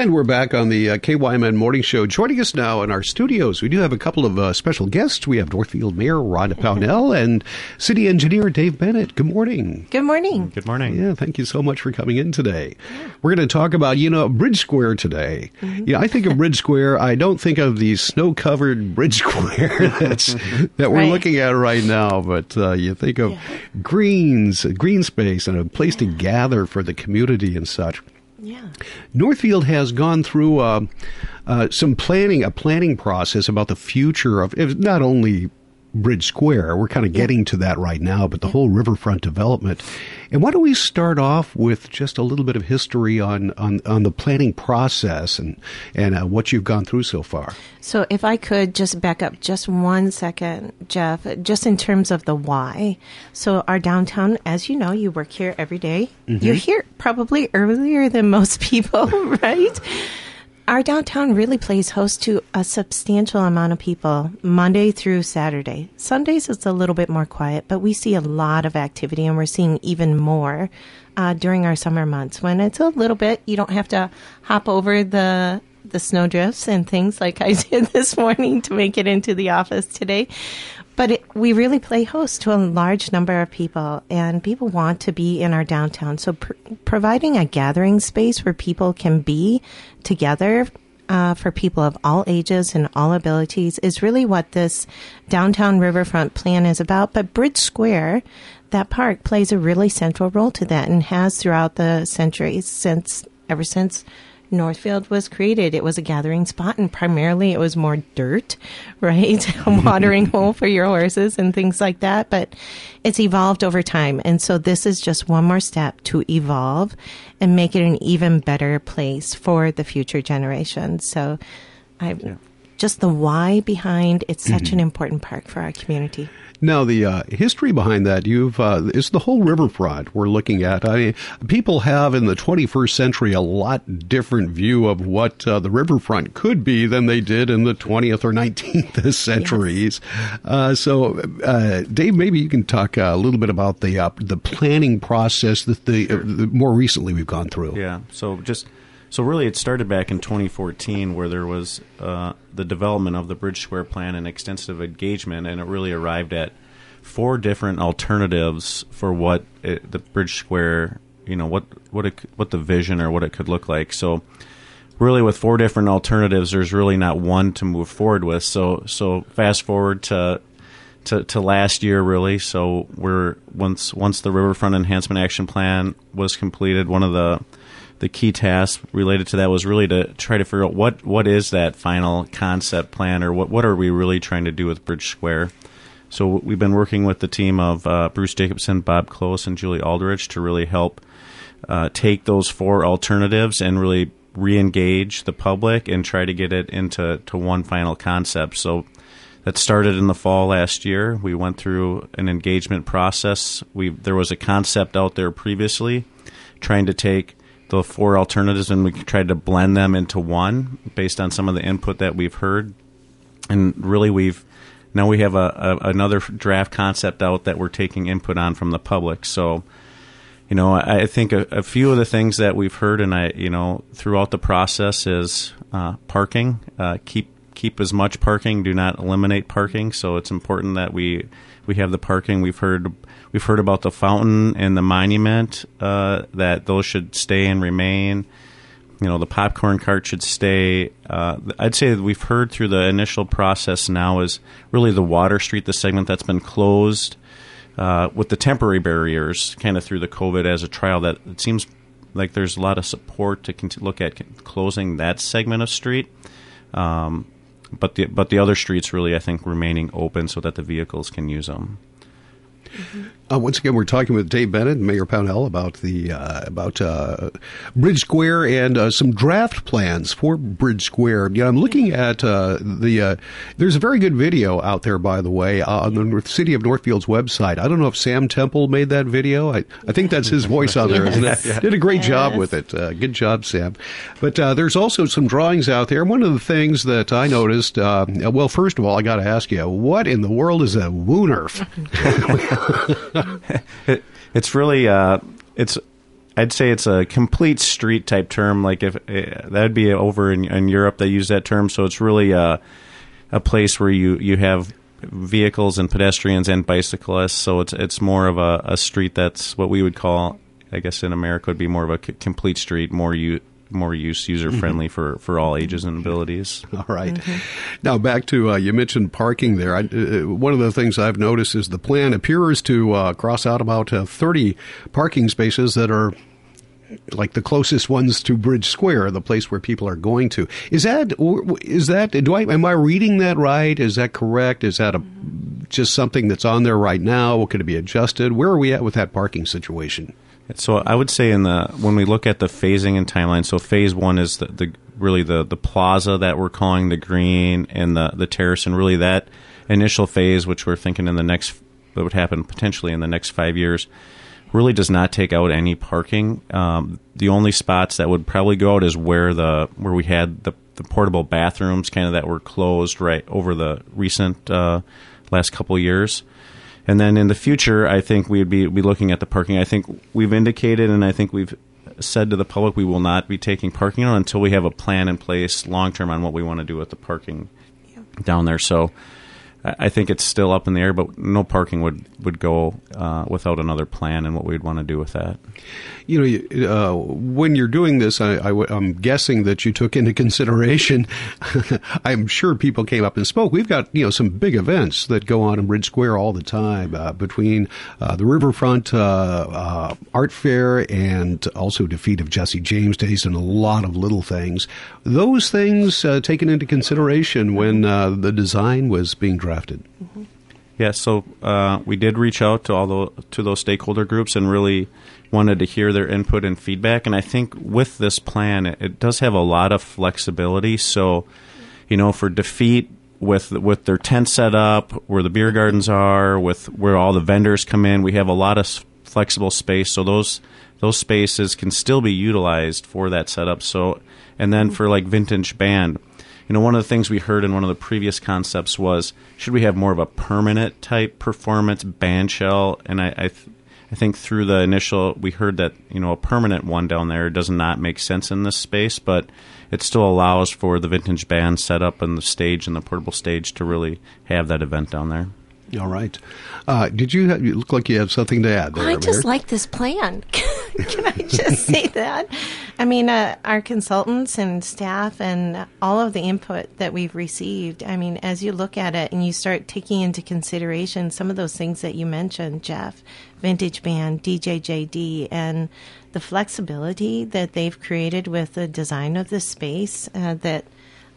And we're back on the uh, KYMN Morning Show. Joining us now in our studios, we do have a couple of uh, special guests. We have Northfield Mayor Rhonda Pownell and City Engineer Dave Bennett. Good morning. Good morning. Good morning. Yeah, thank you so much for coming in today. We're going to talk about, you know, Bridge Square today. Mm-hmm. Yeah, I think of Bridge Square. I don't think of the snow-covered Bridge Square that's that we're right. looking at right now, but uh, you think of yeah. greens, green space, and a place yeah. to gather for the community and such. Yeah. Northfield has gone through uh, uh, some planning, a planning process about the future of not only Bridge Square. We're kind of getting to that right now, but the whole riverfront development. And why don't we start off with just a little bit of history on on, on the planning process and and uh, what you've gone through so far. So, if I could just back up just one second, Jeff, just in terms of the why. So, our downtown, as you know, you work here every day. Mm-hmm. You're here probably earlier than most people, right? Our downtown really plays host to a substantial amount of people Monday through Saturday. Sundays it's a little bit more quiet, but we see a lot of activity and we're seeing even more uh, during our summer months when it's a little bit, you don't have to hop over the the snowdrifts and things like I did this morning to make it into the office today. But it, we really play host to a large number of people, and people want to be in our downtown. So, pr- providing a gathering space where people can be together uh, for people of all ages and all abilities is really what this downtown riverfront plan is about. But Bridge Square, that park, plays a really central role to that and has throughout the centuries since ever since Northfield was created. It was a gathering spot, and primarily it was more dirt, right? a watering hole for your horses and things like that. But it's evolved over time. And so this is just one more step to evolve and make it an even better place for the future generations. So I yeah. Just the why behind it's such mm-hmm. an important park for our community. Now, the uh, history behind that, you've uh, is the whole riverfront we're looking at. I mean, people have in the 21st century a lot different view of what uh, the riverfront could be than they did in the 20th or 19th centuries. Yes. Uh, so, uh, Dave, maybe you can talk uh, a little bit about the the planning process that the, the more recently we've gone through. Yeah. So just so really, it started back in 2014, where there was uh, the development of the Bridge Square plan and extensive engagement, and it really arrived at four different alternatives for what it, the Bridge Square, you know, what what it, what the vision or what it could look like. So, really, with four different alternatives, there's really not one to move forward with. So, so fast forward to to, to last year really. So we're once once the Riverfront Enhancement Action Plan was completed, one of the the key task related to that was really to try to figure out what what is that final concept plan or what what are we really trying to do with Bridge Square. So we've been working with the team of uh, Bruce Jacobson, Bob Close, and Julie Aldrich to really help uh, take those four alternatives and really re-engage the public and try to get it into to one final concept. So that started in the fall last year. We went through an engagement process. We there was a concept out there previously, trying to take the four alternatives and we tried to blend them into one based on some of the input that we've heard. And really, we've now we have a, a another draft concept out that we're taking input on from the public. So, you know, I, I think a, a, few of the things that we've heard and I, you know, throughout the process is uh, parking. Uh, keep keep as much parking. Do not eliminate parking. So it's important that we we have the parking. We've heard we've heard about the fountain and the monument uh, that those should stay and remain. You know, the popcorn cart should stay. Uh, I'd say that we've heard through the initial process now is really the Water Street, the segment that's been closed uh, with the temporary barriers, kind of through the COVID as a trial. That it seems like there's a lot of support to look at closing that segment of street. Um, but the but the other streets really I think remaining open so that the vehicles can use them. Uh, once again, we're talking with Dave Bennett and Mayor Pownell about the uh, about uh, Bridge Square and uh, some draft plans for Bridge Square. Yeah, I'm looking at uh, the. Uh, there's a very good video out there, by the way, on the City of Northfield's website. I don't know if Sam Temple made that video. I, I think that's his voice on there, yes. not it? Did a great yes. job with it. good job, Sam. But there's also some drawings out there. One of the things that I noticed. well, first of all, I got to ask you, what in the world is a Woonerf? it, it's really uh, it's I'd say it's a complete street type term. Like if uh, that'd be over in, in, Europe, they use that term. So it's really a a place where you you have vehicles and pedestrians and bicyclists. So it's it's more of a, a street that's what we would call, I guess, in America would be more of a complete street, more you more use user friendly mm-hmm. for, for all ages and abilities. All right. mm-hmm. Now back to uh, you mentioned parking there. I, uh, one of the things I've noticed is the plan appears to uh, cross out about uh, 30 parking spaces that are like the closest ones to Bridge Square, the place where people are going to. Is that is that do I am I reading that right? Is that correct? Is that a just something that's on there right now? Could it be adjusted? Where are we at with that parking situation? So I would say in the when we look at the phasing and timeline, so phase one is the, the really the the plaza that we're calling the green and the the terrace, and really that initial phase, which we're thinking in the next that would happen potentially in the next five years, really does not take out any parking. Um, the only spots that would probably go out is where the where we had the the portable bathrooms, kind of that were closed right over the recent uh, last couple years. And then in the future, I think we'd be, be looking at the parking. I think we've indicated, and I think we've said to the public, we will not be taking parking on until we have a plan in place long term on what we want to do with the parking yeah. down there. So I think it's still up in the air, but no parking would would go uh, without another plan and what we'd want to do with that. You know, uh, when you're doing this, I, am guessing that you took into consideration. I'm sure people came up and spoke. We've got you know some big events that go on in Bridge Square all the time uh, between uh, the Riverfront uh, uh, Art Fair and also defeat of Jesse James Days and a lot of little things. Those things taken into consideration when the design was being drafted. Mm-hmm. Yeah, so uh, we did reach out to all the, to those stakeholder groups and really wanted to hear their input and feedback. And I think with this plan, it, it does have a lot of flexibility. So, you know, for defeat with with their tent set up, where the beer gardens are, with where all the vendors come in, we have a lot of flexible space. So those those spaces can still be utilized for that setup. So, and then for like vintage band you know, one of the things we heard in one of the previous concepts was should we have more of a permanent type performance band shell? And I, I, th- I think through the initial, we heard that you know a permanent one down there does not make sense in this space, but it still allows for the vintage band setup and the stage and the portable stage to really have that event down there. All right. Uh, did you, have, you look like you have something to add there? I just like this plan. Can I just say that? I mean, uh, our consultants and staff and all of the input that we've received. I mean, as you look at it and you start taking into consideration some of those things that you mentioned, Jeff, Vintage Band, DJJD, and the flexibility that they've created with the design of the space uh, that,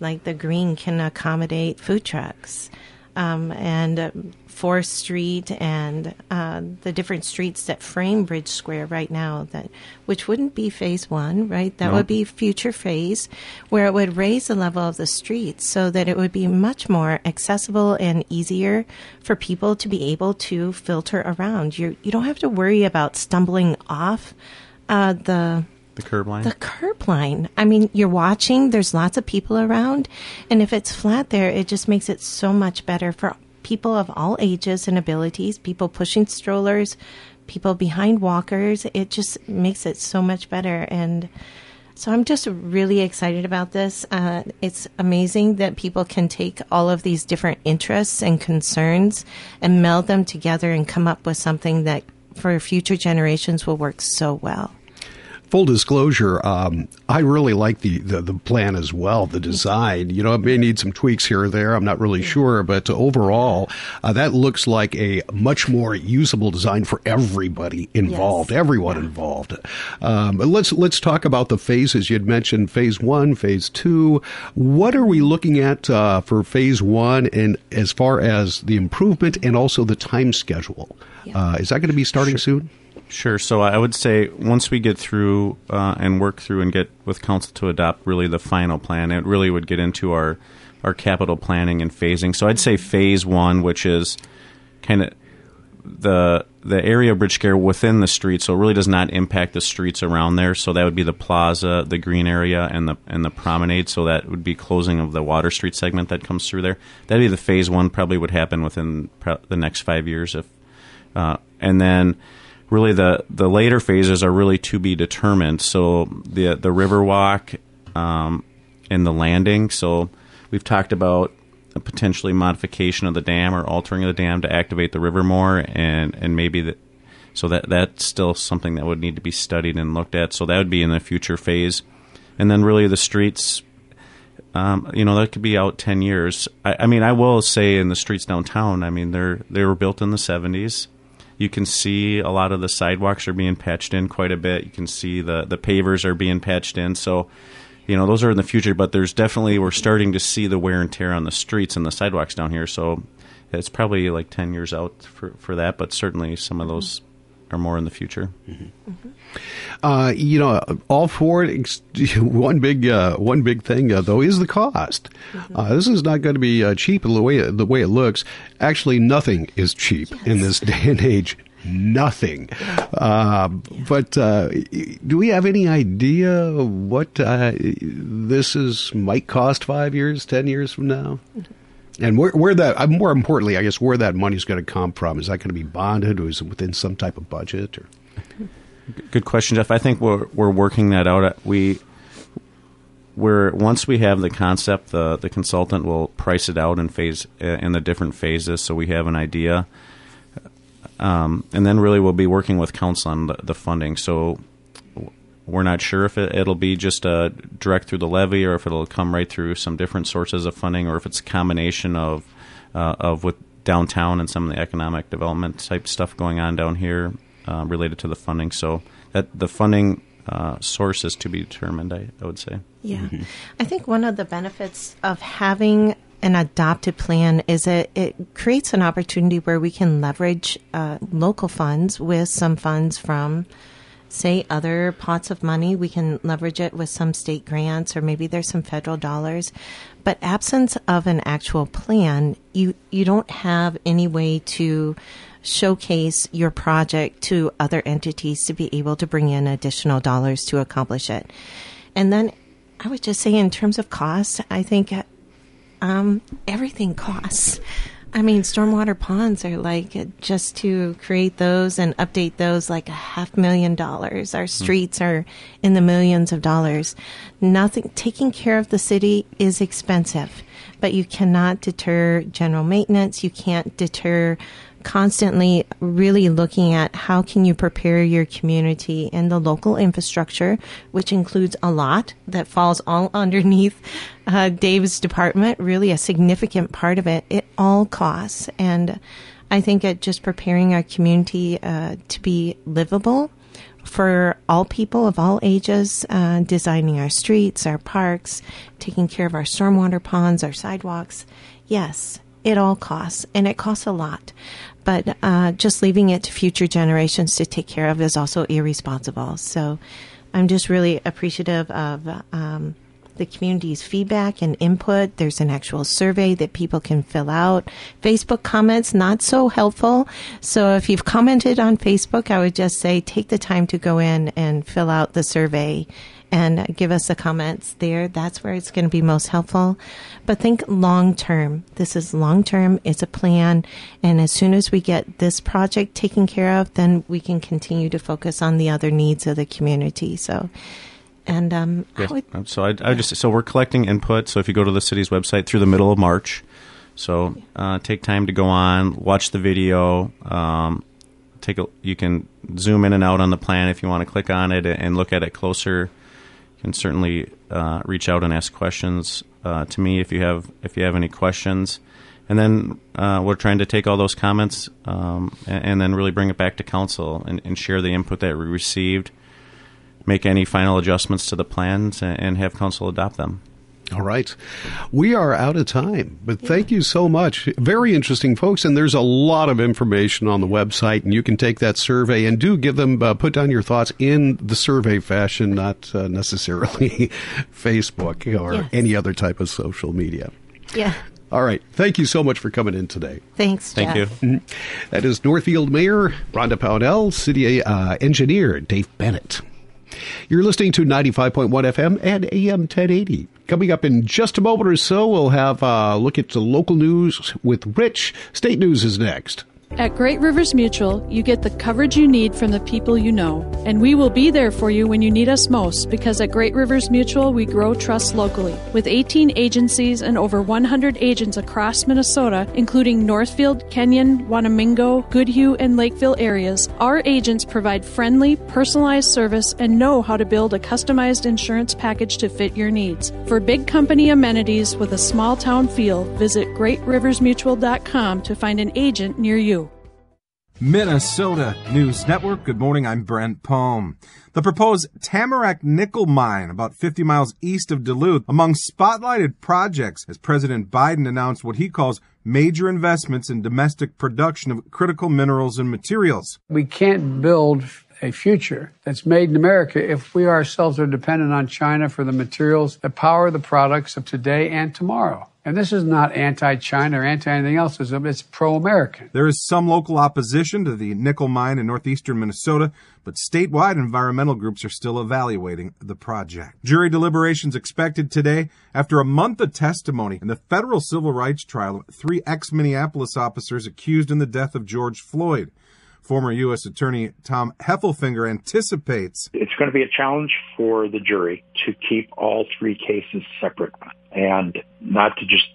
like the green, can accommodate food trucks um, and uh, Fourth Street and uh, the different streets that frame Bridge Square right now, that which wouldn't be Phase One, right? That would be future phase, where it would raise the level of the streets so that it would be much more accessible and easier for people to be able to filter around. You you don't have to worry about stumbling off uh, the the curb line? The curb line. I mean, you're watching, there's lots of people around, and if it's flat there, it just makes it so much better for people of all ages and abilities, people pushing strollers, people behind walkers. It just makes it so much better. And so I'm just really excited about this. Uh, it's amazing that people can take all of these different interests and concerns and meld them together and come up with something that for future generations will work so well full disclosure, um, I really like the, the, the, plan as well, the design. You know, it may need some tweaks here or there. I'm not really sure, but overall, uh, that looks like a much more usable design for everybody involved, yes. everyone yeah. involved. Um, let's let's talk about the phases. You'd mentioned phase one, phase two. What are we looking at uh, for phase one, and as far as the improvement and also the time schedule? Yeah. Uh, is that going to be starting sure. soon? Sure. So I would say once we get through uh, and work through and get with council to adopt really the final plan, it really would get into our our capital planning and phasing. So I'd say phase one, which is kind of the the area of Bridge Square within the street, so it really does not impact the streets around there. So that would be the plaza, the green area, and the and the promenade. So that would be closing of the Water Street segment that comes through there. That'd be the phase one. Probably would happen within the next five years, if uh, and then really the the later phases are really to be determined. So the the Riverwalk um, and the landing. So we've talked about a potentially modification of the dam or altering the dam to activate the river more, and and maybe that. So that that's still something that would need to be studied and looked at. So that would be in the future phase, and then really the streets. Um, you know that could be out ten years. I, I mean, I will say in the streets downtown. I mean, they're they were built in the seventies. You can see a lot of the sidewalks are being patched in quite a bit. You can see the the pavers are being patched in. So you know those are in the future but there's definitely we're starting to see the wear and tear on the streets and the sidewalks down here so it's probably like 10 years out for, for that but certainly some of those are more in the future Uh, you know, all for it. One big, uh, one big thing uh, though is the cost. Uh, this is not going to be uh, cheap the way the way it looks. Actually, nothing is cheap in this day and age. Nothing. Uh, but uh, do we have any idea what uh, this is might cost five years, ten years from now? And where, where that, uh, more importantly, I guess, where that money's going to come from? Is that going to be bonded, or is it within some type of budget? Or Good question, Jeff. I think we're we're working that out. We we're once we have the concept, the the consultant will price it out in phase uh, in the different phases, so we have an idea. Um, and then really we'll be working with council on the, the funding. So we're not sure if it, it'll be just uh, direct through the levy or if it'll come right through some different sources of funding or if it's a combination of uh, of with downtown and some of the economic development type stuff going on down here uh, related to the funding. So that the funding uh, source is to be determined. I, I would say. Yeah. I think one of the benefits of having an adopted plan is that it creates an opportunity where we can leverage uh, local funds with some funds from, say, other pots of money. We can leverage it with some state grants or maybe there's some federal dollars. But absence of an actual plan, you, you don't have any way to showcase your project to other entities to be able to bring in additional dollars to accomplish it. And then I would just say, in terms of cost, I think um, everything costs. I mean, stormwater ponds are like just to create those and update those like a half million dollars. Our hmm. streets are in the millions of dollars. Nothing taking care of the city is expensive, but you cannot deter general maintenance. You can't deter constantly really looking at how can you prepare your community and the local infrastructure, which includes a lot that falls all underneath uh, Dave's department, really a significant part of it. It all costs. And I think at just preparing our community uh, to be livable for all people of all ages, uh, designing our streets, our parks, taking care of our stormwater ponds, our sidewalks. Yes, it all costs, and it costs a lot. But uh, just leaving it to future generations to take care of is also irresponsible. So I'm just really appreciative of um, the community's feedback and input. There's an actual survey that people can fill out. Facebook comments, not so helpful. So if you've commented on Facebook, I would just say take the time to go in and fill out the survey and give us the comments there. That's where it's going to be most helpful. But think long term. This is long term. It's a plan. And as soon as we get this project taken care of, then we can continue to focus on the other needs of the community. So, and um, I would, So I, I just so we're collecting input. So if you go to the city's website through the middle of March, so uh, take time to go on, watch the video. Um, take a, you can zoom in and out on the plan if you want to click on it and look at it closer. Can certainly uh, reach out and ask questions uh, to me if you have if you have any questions. And then uh, we're trying to take all those comments um, and, and then really bring it back to council and, and share the input that we received make any final adjustments to the plans and, and have council adopt them. All right. We are out of time, but thank you so much. Very interesting, folks. And there's a lot of information on the website, and you can take that survey and do give them, uh, put down your thoughts in the survey fashion, not uh, necessarily Facebook or Yes. any other type of social media. yeah. All right. Thank you so much for coming in today. Thanks, Jeff. Thank you. That is Northfield Mayor Rhonda Pownell, City uh, Engineer Dave Bennett. You're listening to 95.1 FM and AM 1080. Coming up in just a moment or so, we'll have a look at the local news with Rich. State news is next. At Great Rivers Mutual, you get the coverage you need from the people you know. And we will be there for you when you need us most because at Great Rivers Mutual, we grow trust locally. With 18 agencies and over 100 agents across Minnesota, including Northfield, Kenyon, Wanamingo, Goodhue, and Lakeville areas, our agents provide friendly, personalized service and know how to build a customized insurance package to fit your needs. For big company amenities with a small town feel, visit greatriversmutual.com to find an agent near you. Minnesota News Network. Good morning. I'm Brent Palm. The proposed Tamarack nickel mine, about 50 miles east of Duluth, among spotlighted projects as President Biden announced what he calls major investments in domestic production of critical minerals and materials. We can't build a future that's made in America if we ourselves are dependent on China for the materials that power the products of today and tomorrow. And this is not anti-China or anti-anything else. It's pro-American. There is some local opposition to the nickel mine in northeastern Minnesota, but statewide environmental groups are still evaluating the project. Jury deliberations expected today after a month of testimony in the federal civil rights trial of three ex-Minneapolis officers accused in the death of George Floyd. Former U.S. Attorney Tom Heffelfinger anticipates it's going to be a challenge for the jury to keep all three cases separate and not to just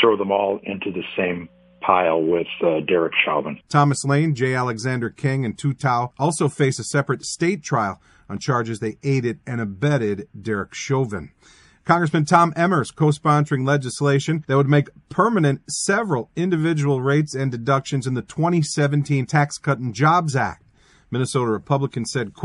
throw them all into the same pile with uh, Derek Chauvin. Thomas Lane, J. Alexander Kueng, and Tou Thao also face a separate state trial on charges they aided and abetted Derek Chauvin. Congressman Tom Emmer co-sponsoring legislation that would make permanent several individual rates and deductions in the 2017 Tax Cut and Jobs Act. Minnesota Republicans said, quote,